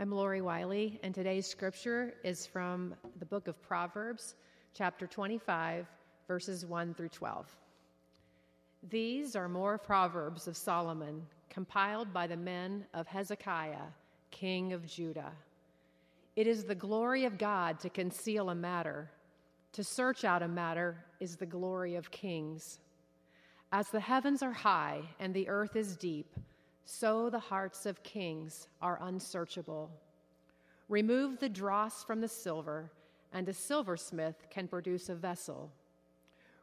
I'm Lori Wiley, and today's scripture is from the book of Proverbs, chapter 25, verses 1 through 12. These are more proverbs of Solomon, compiled by the men of Hezekiah, king of Judah. It is the glory of God to conceal a matter, to search out a matter is the glory of kings. As the heavens are high and the earth is deep, so the hearts of kings are unsearchable. Remove the dross from the silver, and a silversmith can produce a vessel.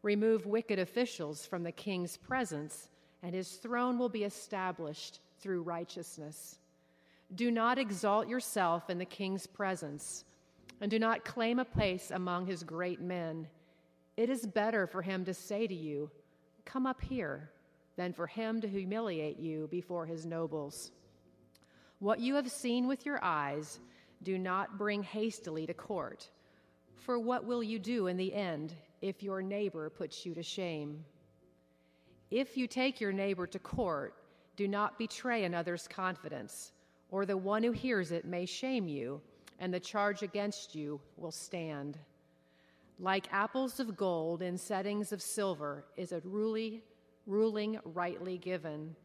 Remove wicked officials from the king's presence, and his throne will be established through righteousness. Do not exalt yourself in the king's presence, and do not claim a place among his great men. It is better for him to say to you, Come up here than for him to humiliate you before his nobles. What you have seen with your eyes, do not bring hastily to court. For what will you do in the end if your neighbor puts you to shame? If you take your neighbor to court, do not betray another's confidence, or the one who hears it may shame you, and the charge against you will stand. Like apples of gold in settings of silver is a ruly ruling rightly given.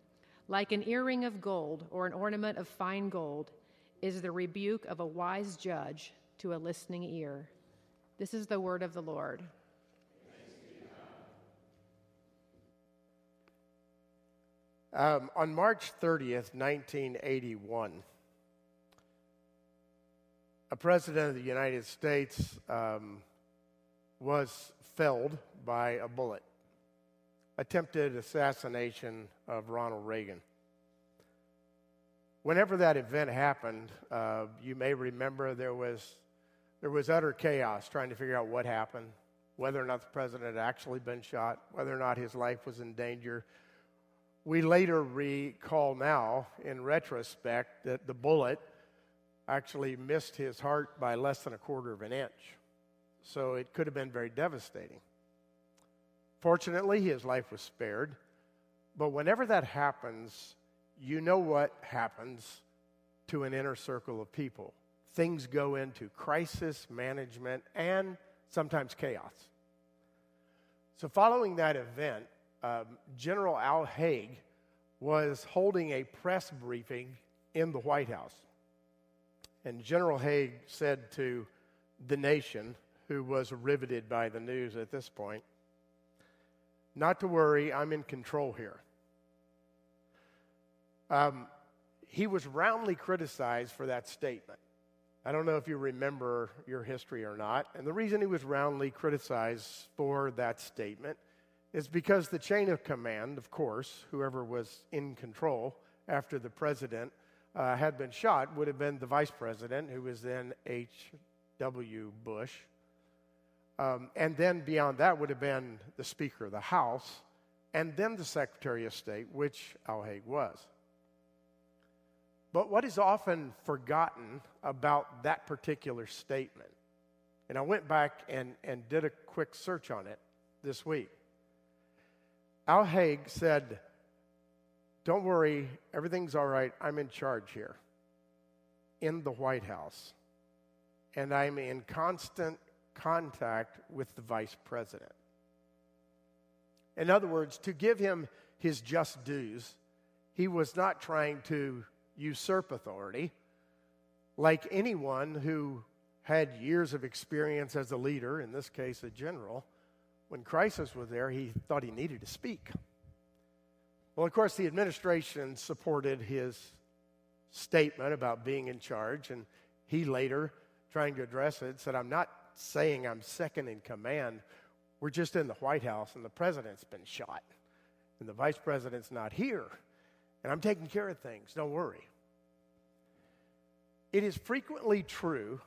Like an earring of gold or an ornament of fine gold is the rebuke of a wise judge to a listening ear. This is the word of the Lord. Um, on March 30th, 1981, a president of the United States um, was felled by a bullet attempted assassination of Ronald Reagan. Whenever that event happened, uh, you may remember there was, there was utter chaos trying to figure out what happened, whether or not the president had actually been shot, whether or not his life was in danger. We later recall now, in retrospect, that the bullet actually missed his heart by less than a quarter of an inch. So it could have been very devastating. Fortunately, his life was spared. But whenever that happens, you know what happens to an inner circle of people. Things go into crisis management and sometimes chaos. So, following that event, um, General Al Haig was holding a press briefing in the White House. And General Haig said to the nation, who was riveted by the news at this point, not to worry, I'm in control here. Um, he was roundly criticized for that statement. I don't know if you remember your history or not. And the reason he was roundly criticized for that statement is because the chain of command, of course, whoever was in control after the president uh, had been shot, would have been the vice president, who was then H.W. Bush. Um, and then beyond that would have been the Speaker of the House, and then the Secretary of State, which Al Haig was. But what is often forgotten about that particular statement, and I went back and, and did a quick search on it this week. Al Haig said, Don't worry, everything's all right. I'm in charge here in the White House, and I'm in constant contact with the vice president. In other words, to give him his just dues, he was not trying to usurp authority like anyone who had years of experience as a leader, in this case, a general. When crisis was there, he thought he needed to speak. Well, of course, the administration supported his statement about being in charge, and he later, trying to address it, said, I'm not saying I'm second in command. We're just in the White House and the president's been shot and the vice president's not here. And I'm taking care of things. Don't worry. It is frequently true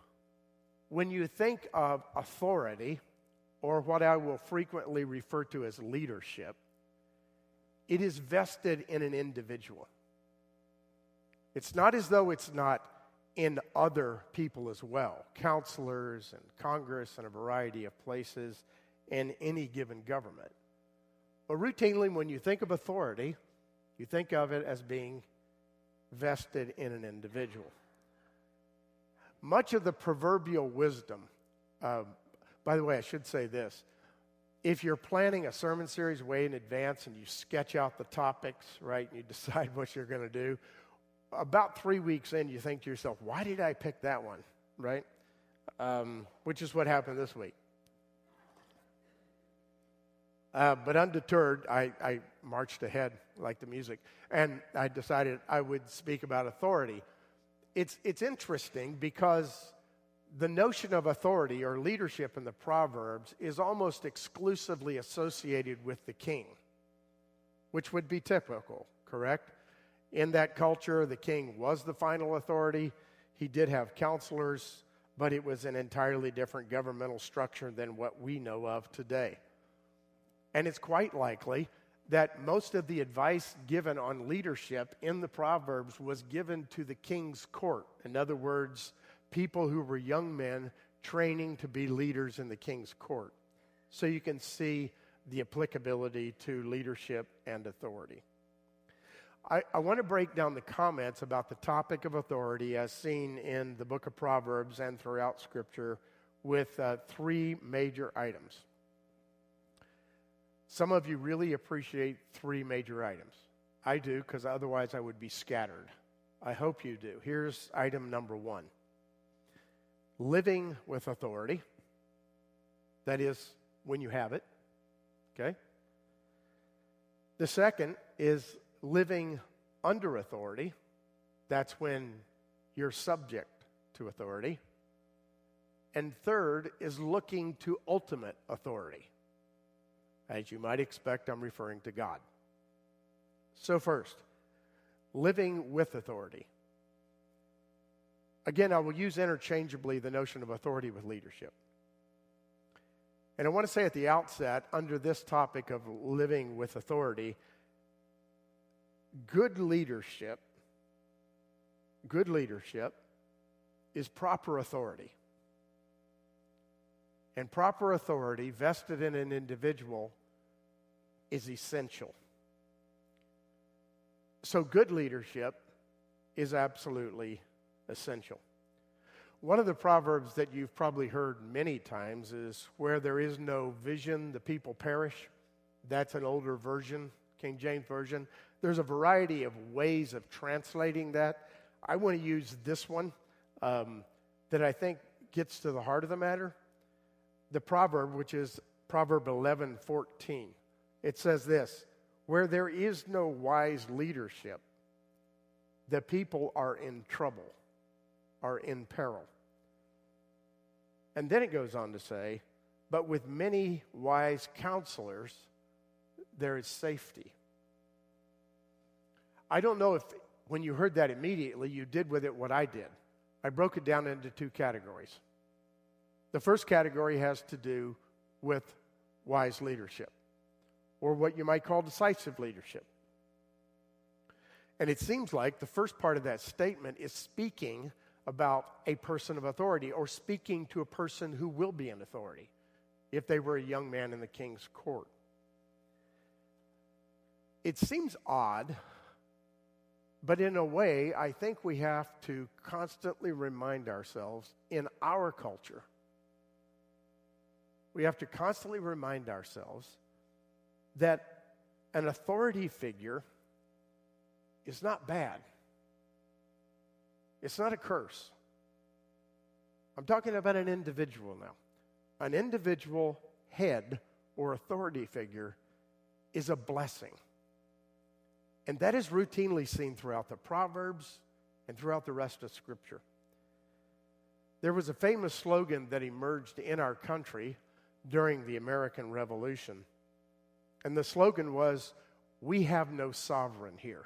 when you think of authority, or what I will frequently refer to as leadership, it is vested in an individual. It's not as though it's not in other people as well counselors and Congress and a variety of places in any given government. But routinely, when you think of authority, you think of it as being vested in an individual. much of the proverbial wisdom, uh, by the way, I should say this. If you're planning a sermon series way in advance and you sketch out the topics, right, and you decide what you're going to do, about three weeks in, you think to yourself, why did I pick that one, right? Um, which is what happened this week. Uh, but undeterred, I, I marched ahead like the music, and I decided I would speak about authority. It's, it's interesting because the notion of authority or leadership in the Proverbs is almost exclusively associated with the king, which would be typical, correct? In that culture, the king was the final authority. He did have counselors, but it was an entirely different governmental structure than what we know of today. And it's quite likely that most of the advice given on leadership in the Proverbs was given to the king's court. In other words, people who were young men training to be leaders in the king's court. So you can see the applicability to leadership and authority. I, I, want to break down the comments about the topic of authority as seen in the book of Proverbs and throughout Scripture with uh, three major items. Some of you really appreciate three major items. I do, because otherwise I would be scattered. I hope you do. Here's item number one living with authority. That is, when you have it. Okay? The second is living under authority. That's when you're subject to authority. And third is looking to ultimate authority. As you might expect, I'm referring to God. So, first, living with authority. Again, I will use interchangeably the notion of authority with leadership. And I want to say at the outset, under this topic of living with authority, good leadership, good leadership is proper authority and proper authority vested in an individual is essential. So, good leadership is absolutely essential. One of the proverbs that you've probably heard many times is where there is no vision, the people perish. That's an older version, King James Version. There's a variety of ways of translating that. I want to use this one um, that I think gets to the heart of the matter the proverb, which is Proverb 11 14. It says this Where there is no wise leadership, the people are in trouble, are in peril. And then it goes on to say, But with many wise counselors, there is safety. I don't know if when you heard that immediately, you did with it what I did. I broke it down into two categories. The first category has to do with wise leadership, or what you might call decisive leadership. And it seems like the first part of that statement is speaking about a person of authority or speaking to a person who will be in authority if they were a young man in the king's court. It seems odd, but in a way, I think we have to constantly remind ourselves in our culture we have to constantly remind ourselves that an authority figure is not bad. It's not a curse. I'm talking about an individual now. An individual head or authority figure is a blessing. And that is routinely seen throughout the Proverbs and throughout the rest of Scripture. There was a famous slogan that emerged in our country during the American Revolution. And the slogan was, We have no sovereign here.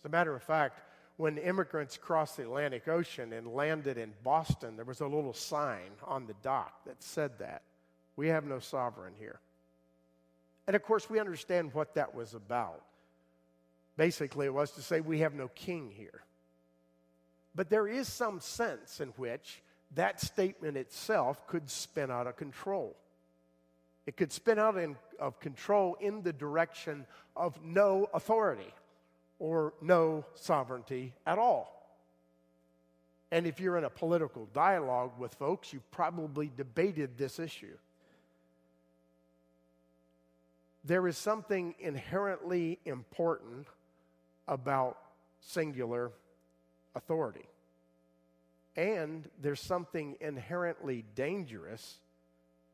As a matter of fact, when immigrants crossed the Atlantic Ocean and landed in Boston, there was a little sign on the dock that said that. We have no sovereign here. And of course, we understand what that was about. Basically, it was to say, we have no king here. But there is some sense in which that statement itself could spin out of control. It could spin out in, of control in the direction of no authority or no sovereignty at all. And if you're in a political dialogue with folks, you've probably debated this issue. There is something inherently important about singular authority. And there's something inherently dangerous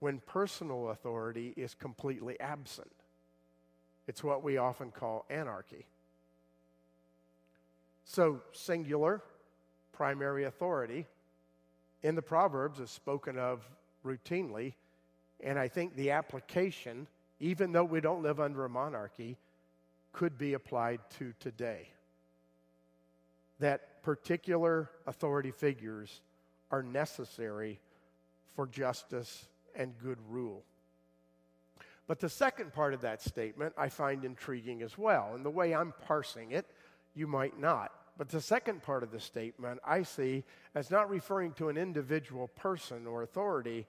when personal authority is completely absent. It's what we often call anarchy. So, singular, primary authority in the Proverbs is spoken of routinely, and I think the application, even though we don't live under a monarchy, could be applied to today. That particular authority figures are necessary for justice and good rule. But the second part of that statement I find intriguing as well. And the way I'm parsing it, you might not. But the second part of the statement I see as not referring to an individual person or authority,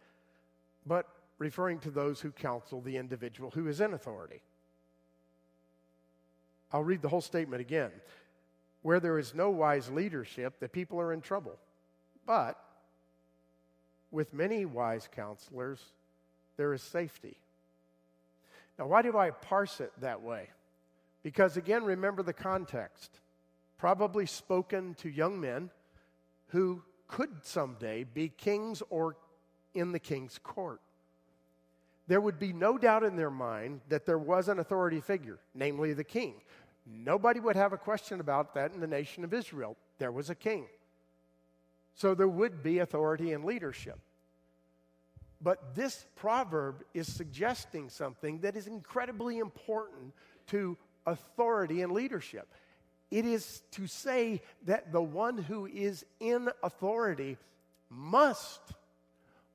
but referring to those who counsel the individual who is in authority. I'll read the whole statement again. Where there is no wise leadership, the people are in trouble. But with many wise counselors, there is safety. Now, why do I parse it that way? Because again, remember the context. Probably spoken to young men who could someday be kings or in the king's court. There would be no doubt in their mind that there was an authority figure, namely the king. Nobody would have a question about that in the nation of Israel. There was a king. So there would be authority and leadership. But this proverb is suggesting something that is incredibly important to authority and leadership. It is to say that the one who is in authority must,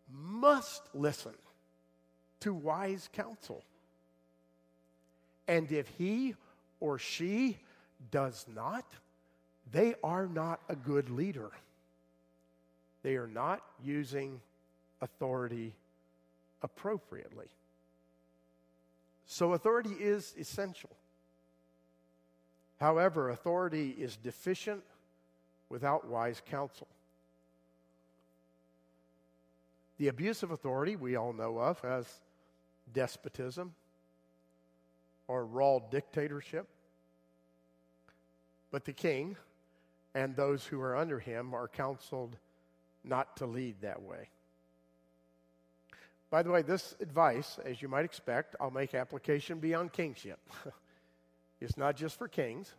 must listen to wise counsel. And if he or she does not, they are not a good leader. They are not using authority appropriately. So, authority is essential. However, authority is deficient without wise counsel. The abuse of authority we all know of as despotism or raw dictatorship. But the king and those who are under him are counseled not to lead that way. By the way, this advice, as you might expect, I'll make application beyond kingship. it's not just for kings,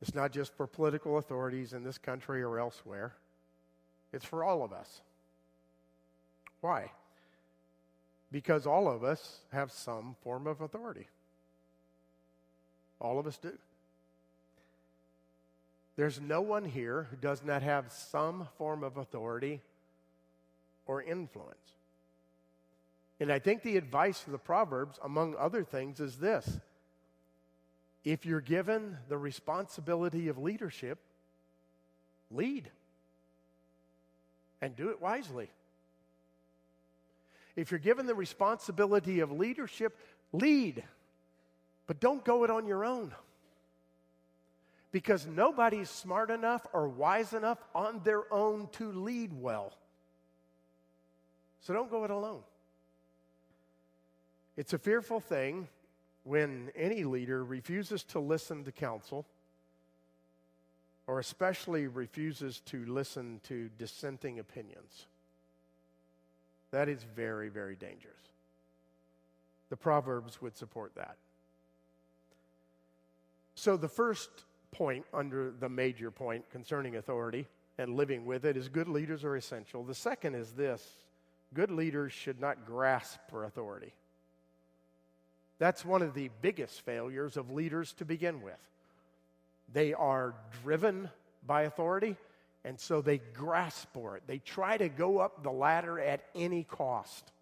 it's not just for political authorities in this country or elsewhere, it's for all of us. Why? Because all of us have some form of authority. All of us do. There's no one here who does not have some form of authority or influence. And I think the advice of the Proverbs, among other things, is this if you're given the responsibility of leadership, lead and do it wisely. If you're given the responsibility of leadership, lead, but don't go it on your own. Because nobody's smart enough or wise enough on their own to lead well. So don't go it alone. It's a fearful thing when any leader refuses to listen to counsel, or especially refuses to listen to dissenting opinions. That is very, very dangerous. The Proverbs would support that. So, the first point under the major point concerning authority and living with it is good leaders are essential. The second is this good leaders should not grasp for authority. That's one of the biggest failures of leaders to begin with. They are driven by authority, and so they grasp for it. They try to go up the ladder at any cost.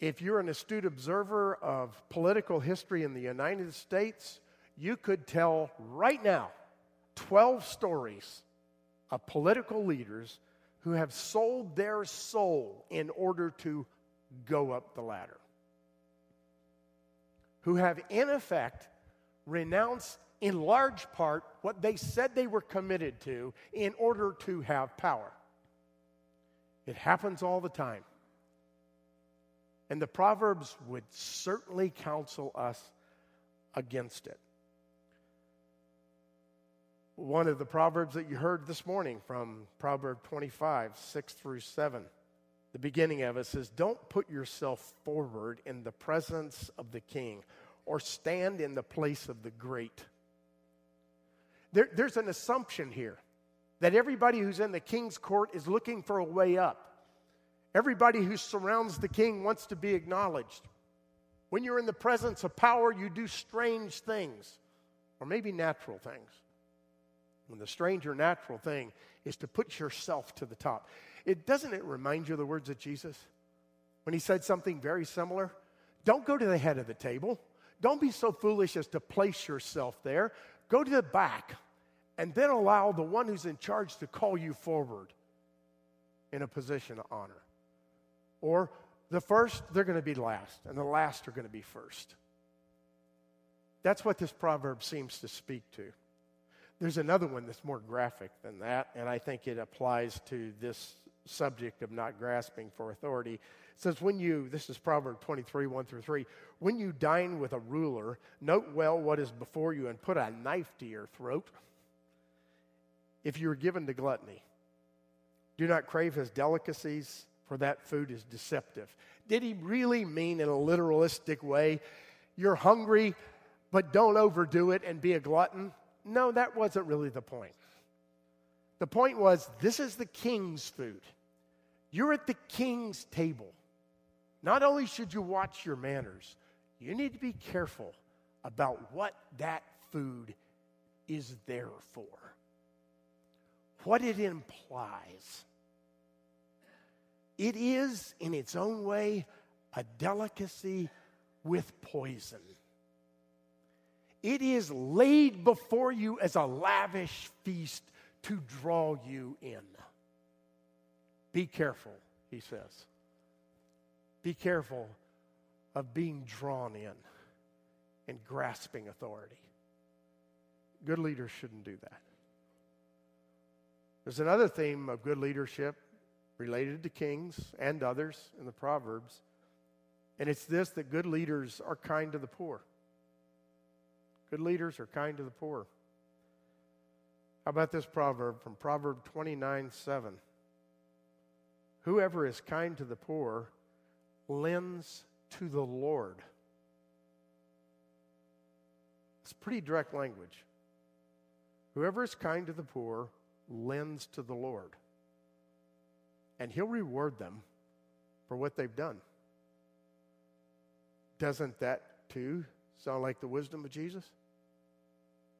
If you're an astute observer of political history in the United States, you could tell right now 12 stories of political leaders who have sold their soul in order to go up the ladder, who have in effect renounced in large part, what they said they were committed to in order to have power. It happens all the time. And the Proverbs would certainly counsel us against it. One of the Proverbs that you heard this morning from Proverb 25, 6 through 7, the beginning of it says, Don't put yourself forward in the presence of the king or stand in the place of the great. There, there's an assumption here that everybody who's in the king's court is looking for a way up. Everybody who surrounds the king wants to be acknowledged. When you're in the presence of power, you do strange things, or maybe natural things. When the strange or natural thing is to put yourself to the top. It doesn't it remind you of the words of Jesus when he said something very similar? Don't go to the head of the table. Don't be so foolish as to place yourself there. Go to the back and then allow the one who's in charge to call you forward in a position of honor. Or the first, they're going to be last, and the last are going to be first. That's what this proverb seems to speak to. There's another one that's more graphic than that, and I think it applies to this subject of not grasping for authority. It says, when you, this is Proverb 23, 1 through 3, when you dine with a ruler, note well what is before you and put a knife to your throat. If you are given to gluttony, do not crave his delicacies for that food is deceptive. Did he really mean in a literalistic way, you're hungry, but don't overdo it and be a glutton? No, that wasn't really the point. The point was this is the king's food. You're at the king's table. Not only should you watch your manners, you need to be careful about what that food is there for, what it implies. It is, in its own way, a delicacy with poison. It is laid before you as a lavish feast to draw you in. Be careful, he says. Be careful of being drawn in and grasping authority. Good leaders shouldn't do that. There's another theme of good leadership related to kings and others in the Proverbs. And it's this that good leaders are kind to the poor. Good leaders are kind to the poor. How about this proverb from Proverb 29 7? Whoever is kind to the poor lends to the Lord. It's pretty direct language. Whoever is kind to the poor lends to the Lord and He'll reward them for what they've done. Doesn't that too sound like the wisdom of Jesus?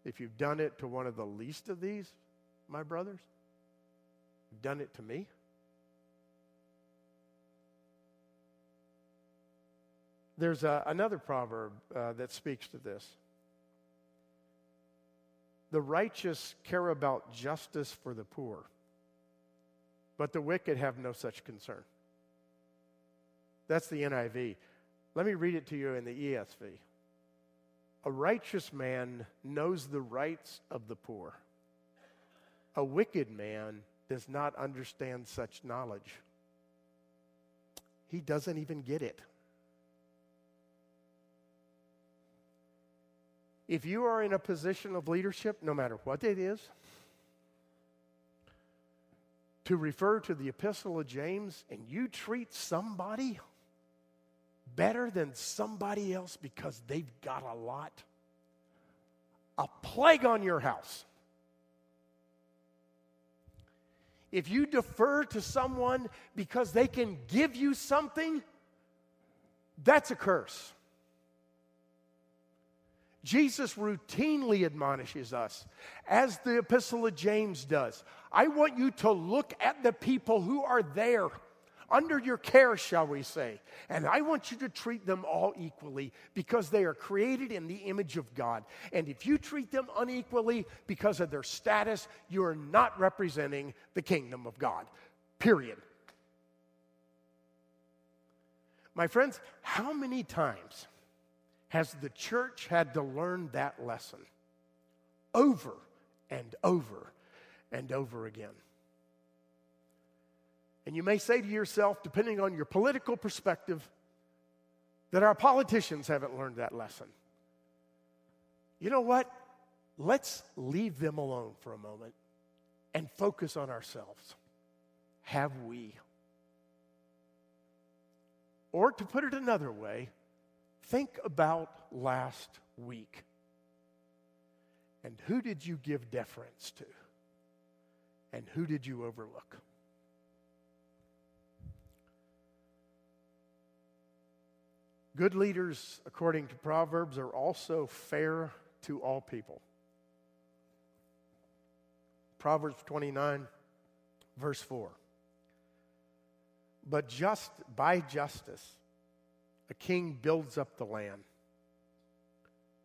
If you've done it to one of the least of these, my brothers, you've done it to me. There's a, another proverb uh, that speaks to this. The righteous care about justice for the poor but the wicked have no such concern. That's the NIV. Let me read it to you in the ESV. A righteous man knows the rights of the poor. A wicked man does not understand such knowledge. He doesn't even get it. If you are in a position of leadership, no matter what it is, to refer to the Epistle of James and you treat somebody better than somebody else because they've got a lot, a plague on your house. If you defer to someone because they can give you something, that's a curse. Jesus routinely admonishes us, as the Epistle of James does. I want you to look at the people who are there, under your care, shall we say, and I want you to treat them all equally because they are created in the image of God. And if you treat them unequally because of their status, you are not representing the kingdom of God. Period. My friends, how many times has the church had to learn that lesson over and over and over again. And you may say to yourself, depending on your political perspective, that our politicians haven't learned that lesson. You know what? Let's leave them alone for a moment and focus on ourselves. Have we? Or to put it another way, think about last week. And who did you give deference to? And who did you overlook? Good leaders, according to Proverbs, are also fair to all people. Proverbs 29, verse 4. But just by justice, a king builds up the land.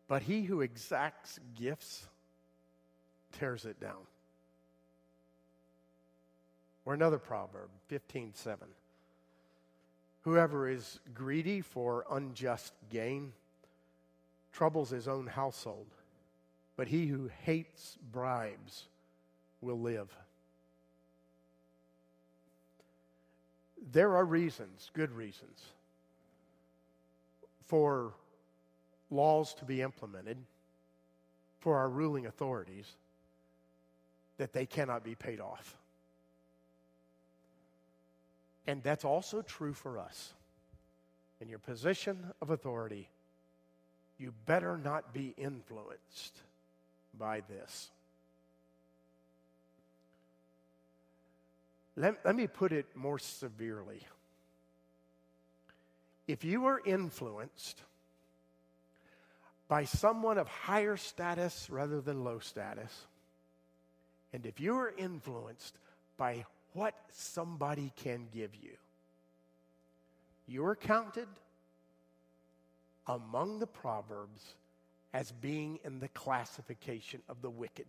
But he who exacts gifts tears it down. Or another proverb, 15 7. Whoever is greedy for unjust gain troubles his own household, but he who hates bribes will live. There are reasons, good reasons, for laws to be implemented, for our ruling authorities, that they cannot be paid off. And that's also true for us. In your position of authority, you better not be influenced by this. Let, let me put it more severely. If you are influenced by someone of higher status rather than low status, and if you are influenced by what somebody can give you. You're counted among the Proverbs as being in the classification of the wicked.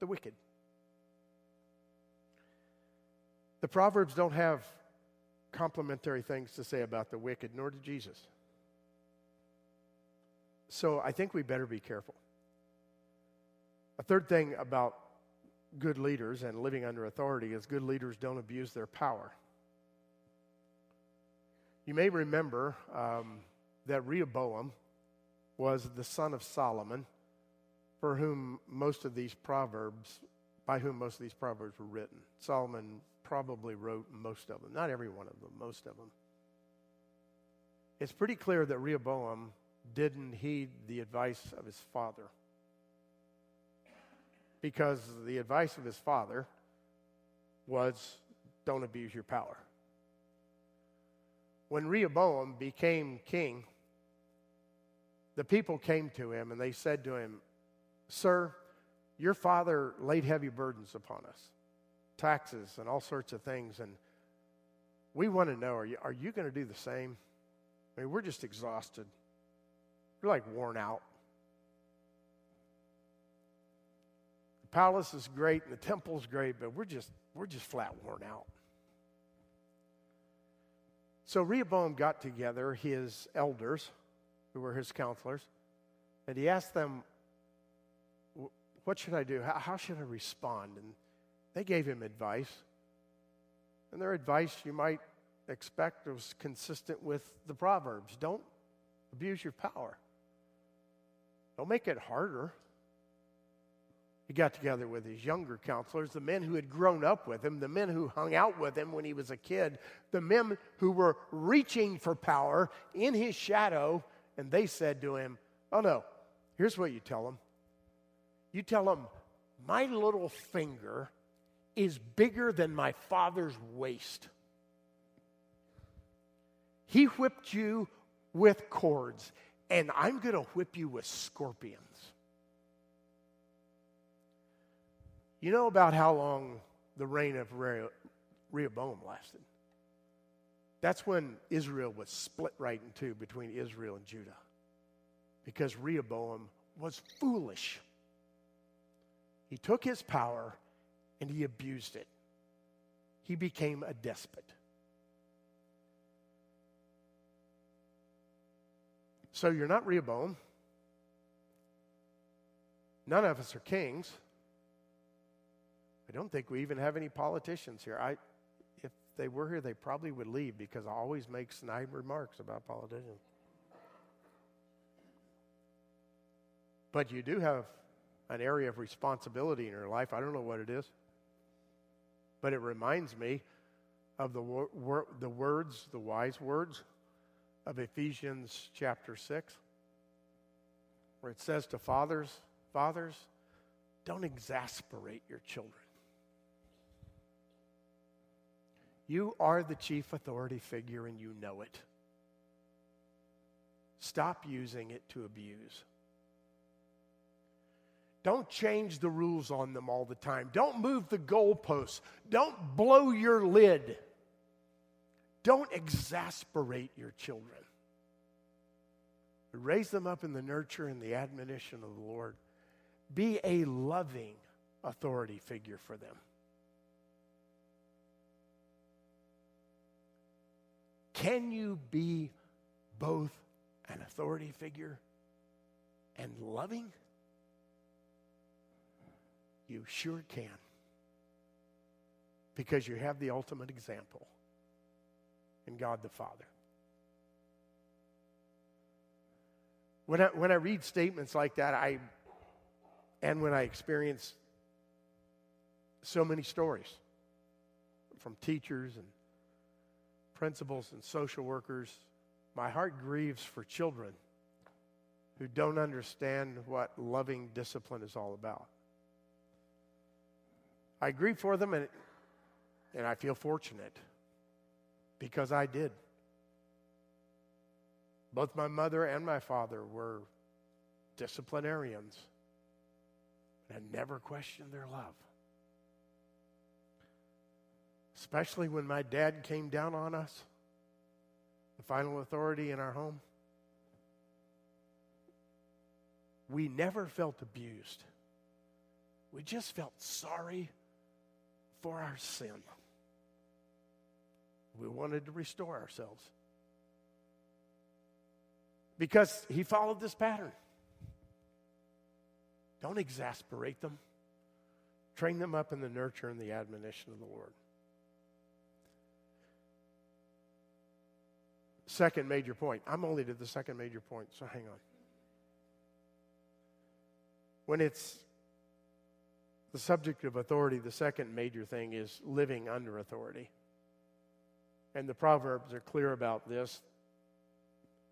The wicked. The Proverbs don't have complimentary things to say about the wicked, nor did Jesus. So I think we better be careful. A third thing about good leaders and living under authority is good leaders don't abuse their power. You may remember um, that Rehoboam was the son of Solomon, for whom most of these proverbs, by whom most of these proverbs were written. Solomon probably wrote most of them, not every one of them, most of them. It's pretty clear that Rehoboam didn't heed the advice of his father because the advice of his father was don't abuse your power. When Rehoboam became king, the people came to him and they said to him, Sir, your father laid heavy burdens upon us, taxes and all sorts of things. And we want to know are you, are you going to do the same? I mean, we're just exhausted. We're like worn out. The palace is great and the temple's great, but we're just, we're just flat worn out. So Rehoboam got together his elders, who were his counselors, and he asked them, What should I do? How, how should I respond? And they gave him advice. And their advice, you might expect, was consistent with the Proverbs don't abuse your power, don't make it harder. He got together with his younger counselors, the men who had grown up with him, the men who hung out with him when he was a kid, the men who were reaching for power in his shadow, and they said to him, Oh no, here's what you tell them. You tell them, My little finger is bigger than my father's waist. He whipped you with cords, and I'm going to whip you with scorpions. You know about how long the reign of Rehoboam lasted? That's when Israel was split right in two between Israel and Judah. Because Rehoboam was foolish. He took his power and he abused it. He became a despot. So you're not Rehoboam. None of us are kings. I don't think we even have any politicians here. I, if they were here, they probably would leave because I always make snide remarks about politicians. But you do have an area of responsibility in your life. I don't know what it is, but it reminds me of the, wor- the words, the wise words of Ephesians chapter 6, where it says to fathers, Fathers, don't exasperate your children. You are the chief authority figure and you know it. Stop using it to abuse. Don't change the rules on them all the time. Don't move the goalposts. Don't blow your lid. Don't exasperate your children. Raise them up in the nurture and the admonition of the Lord. Be a loving authority figure for them. Can you be both an authority figure and loving? You sure can. Because you have the ultimate example in God the Father. When I, when I read statements like that, I, and when I experience so many stories from teachers and principals and social workers, my heart grieves for children who don't understand what loving discipline is all about. I grieve for them and, and I feel fortunate because I did. Both my mother and my father were disciplinarians, and I never questioned their love. Especially when my dad came down on us, the final authority in our home. We never felt abused. We just felt sorry for our sin. We wanted to restore ourselves. Because he followed this pattern. Don't exasperate them. Train them up in the nurture and the admonition of the Lord. Second major point. I'm only to the second major point, so hang on. When it's the subject of authority, the second major thing is living under authority. And the Proverbs are clear about this.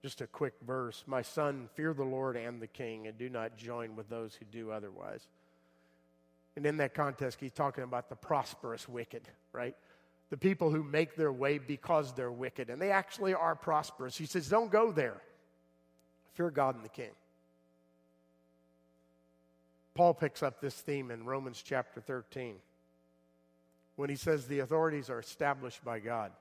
Just a quick verse My son, fear the Lord and the king, and do not join with those who do otherwise. And in that context, he's talking about the prosperous wicked, right? The people who make their way because they're wicked, and they actually are prosperous. He says, Don't go there. Fear God and the king. Paul picks up this theme in Romans chapter 13 when he says the authorities are established by God.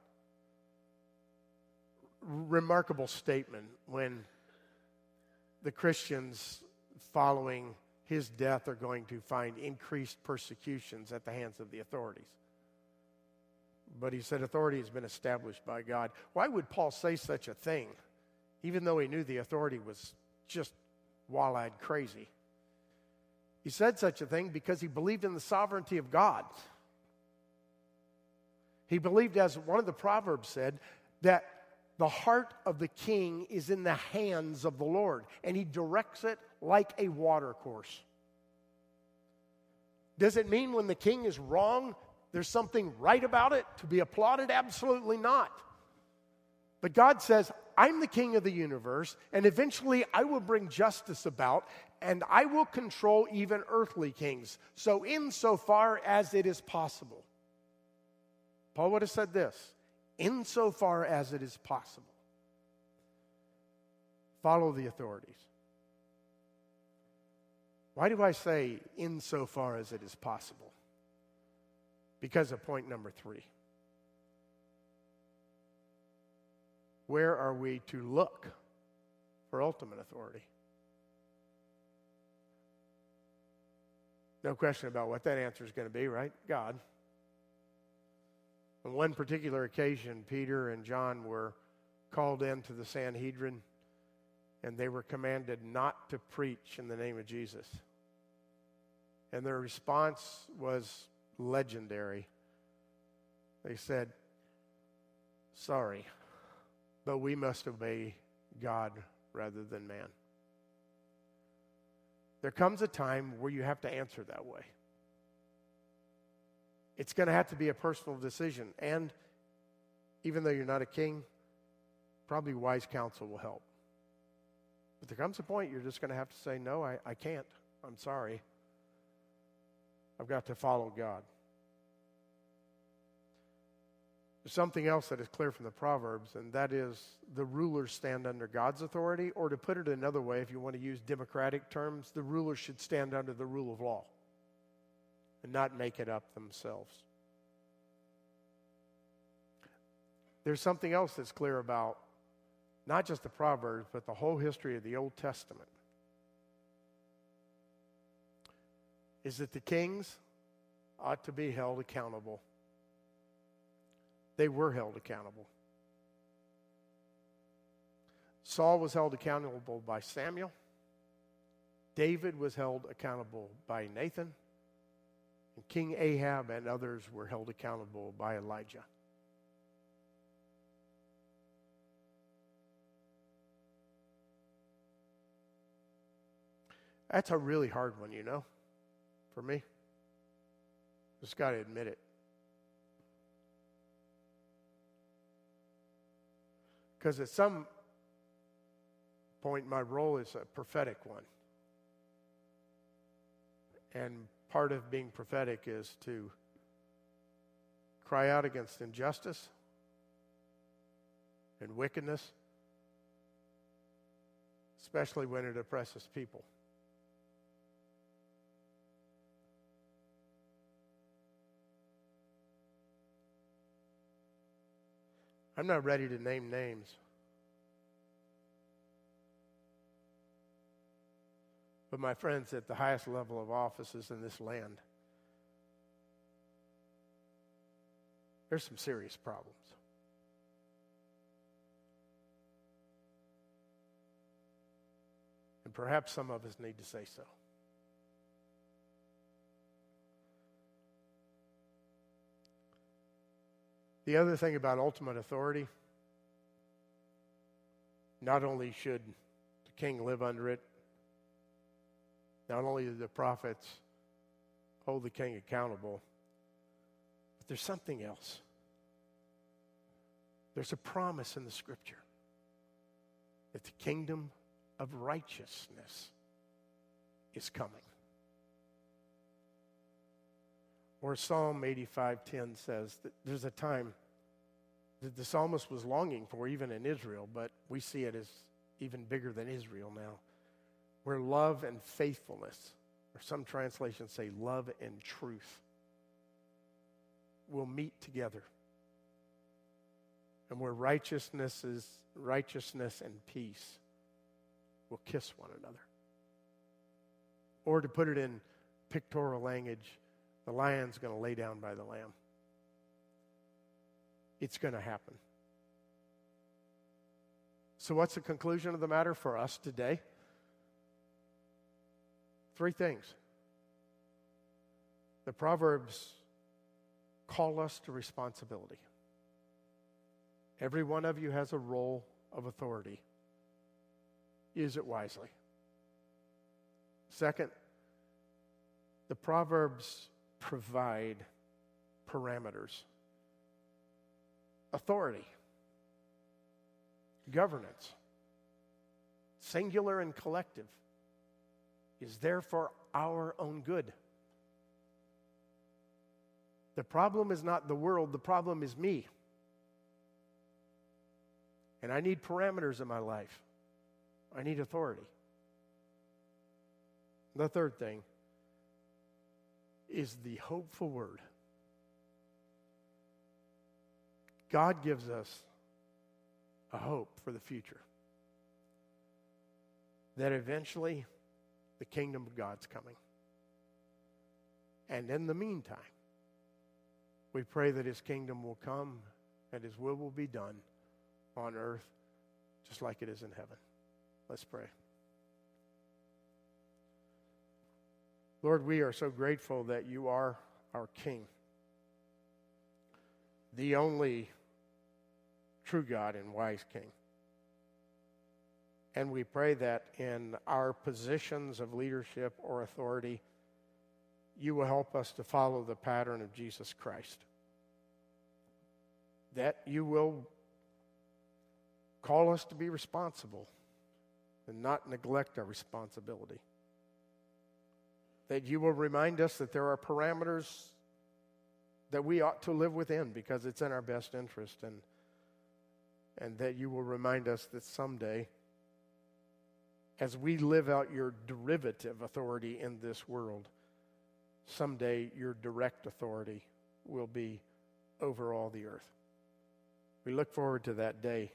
Remarkable statement when the Christians following his death are going to find increased persecutions at the hands of the authorities. But he said authority has been established by God. Why would Paul say such a thing, even though he knew the authority was just wall eyed crazy? He said such a thing because he believed in the sovereignty of God. He believed, as one of the Proverbs said, that the heart of the king is in the hands of the Lord, and he directs it like a watercourse. Does it mean when the king is wrong, there's something right about it to be applauded? Absolutely not. But God says, I'm the king of the universe, and eventually I will bring justice about, and I will control even earthly kings. So, insofar as it is possible, Paul would have said this insofar as it is possible, follow the authorities. Why do I say insofar as it is possible? Because of point number three. Where are we to look for ultimate authority? No question about what that answer is going to be, right? God. On one particular occasion, Peter and John were called into the Sanhedrin and they were commanded not to preach in the name of Jesus. And their response was legendary. They said, Sorry, but we must obey God rather than man. There comes a time where you have to answer that way. It's going to have to be a personal decision. And even though you're not a king, probably wise counsel will help. But there comes a point you're just going to have to say, No, I, I can't. I'm sorry. I've got to follow God. There's something else that is clear from the Proverbs, and that is the rulers stand under God's authority, or to put it another way, if you want to use democratic terms, the rulers should stand under the rule of law and not make it up themselves. There's something else that's clear about not just the Proverbs, but the whole history of the Old Testament. Is that the kings ought to be held accountable. They were held accountable. Saul was held accountable by Samuel. David was held accountable by Nathan. And King Ahab and others were held accountable by Elijah. That's a really hard one, you know, for me. Just got to admit it. Because at some point, my role is a prophetic one. And part of being prophetic is to cry out against injustice and wickedness, especially when it oppresses people. I'm not ready to name names. But my friends at the highest level of offices in this land, there's some serious problems. And perhaps some of us need to say so. The other thing about ultimate authority, not only should the king live under it, not only do the prophets hold the king accountable, but there's something else. There's a promise in the scripture that the kingdom of righteousness is coming. Or Psalm 85:10 says that there's a time that the psalmist was longing for even in Israel, but we see it as even bigger than Israel now, where love and faithfulness, or some translations say love and truth, will meet together. And where righteousness is righteousness and peace will kiss one another. Or to put it in pictorial language, the lion's going to lay down by the lamb. It's going to happen. So, what's the conclusion of the matter for us today? Three things. The Proverbs call us to responsibility. Every one of you has a role of authority. Use it wisely. Second, the Proverbs provide parameters authority, governance, singular and collective, is there for our own good. The problem is not the world, the problem is me. And I need parameters in my life, I need authority. The third thing is the hopeful word. God gives us a hope for the future that eventually the kingdom of God's coming. And in the meantime, we pray that his kingdom will come and his will will be done on earth just like it is in heaven. Let's pray. Lord, we are so grateful that you are our King, the only true God and wise King. And we pray that in our positions of leadership or authority, you will help us to follow the pattern of Jesus Christ. That you will call us to be responsible and not neglect our responsibility. That you will remind us that there are parameters that we ought to live within because it's in our best interest and and that you will remind us that someday as we live out your derivative authority in this world, someday your direct authority will be over all the earth. We look forward to that day,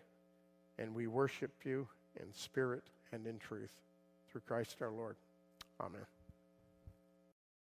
and we worship you in spirit and in truth through Christ our Lord. Amen.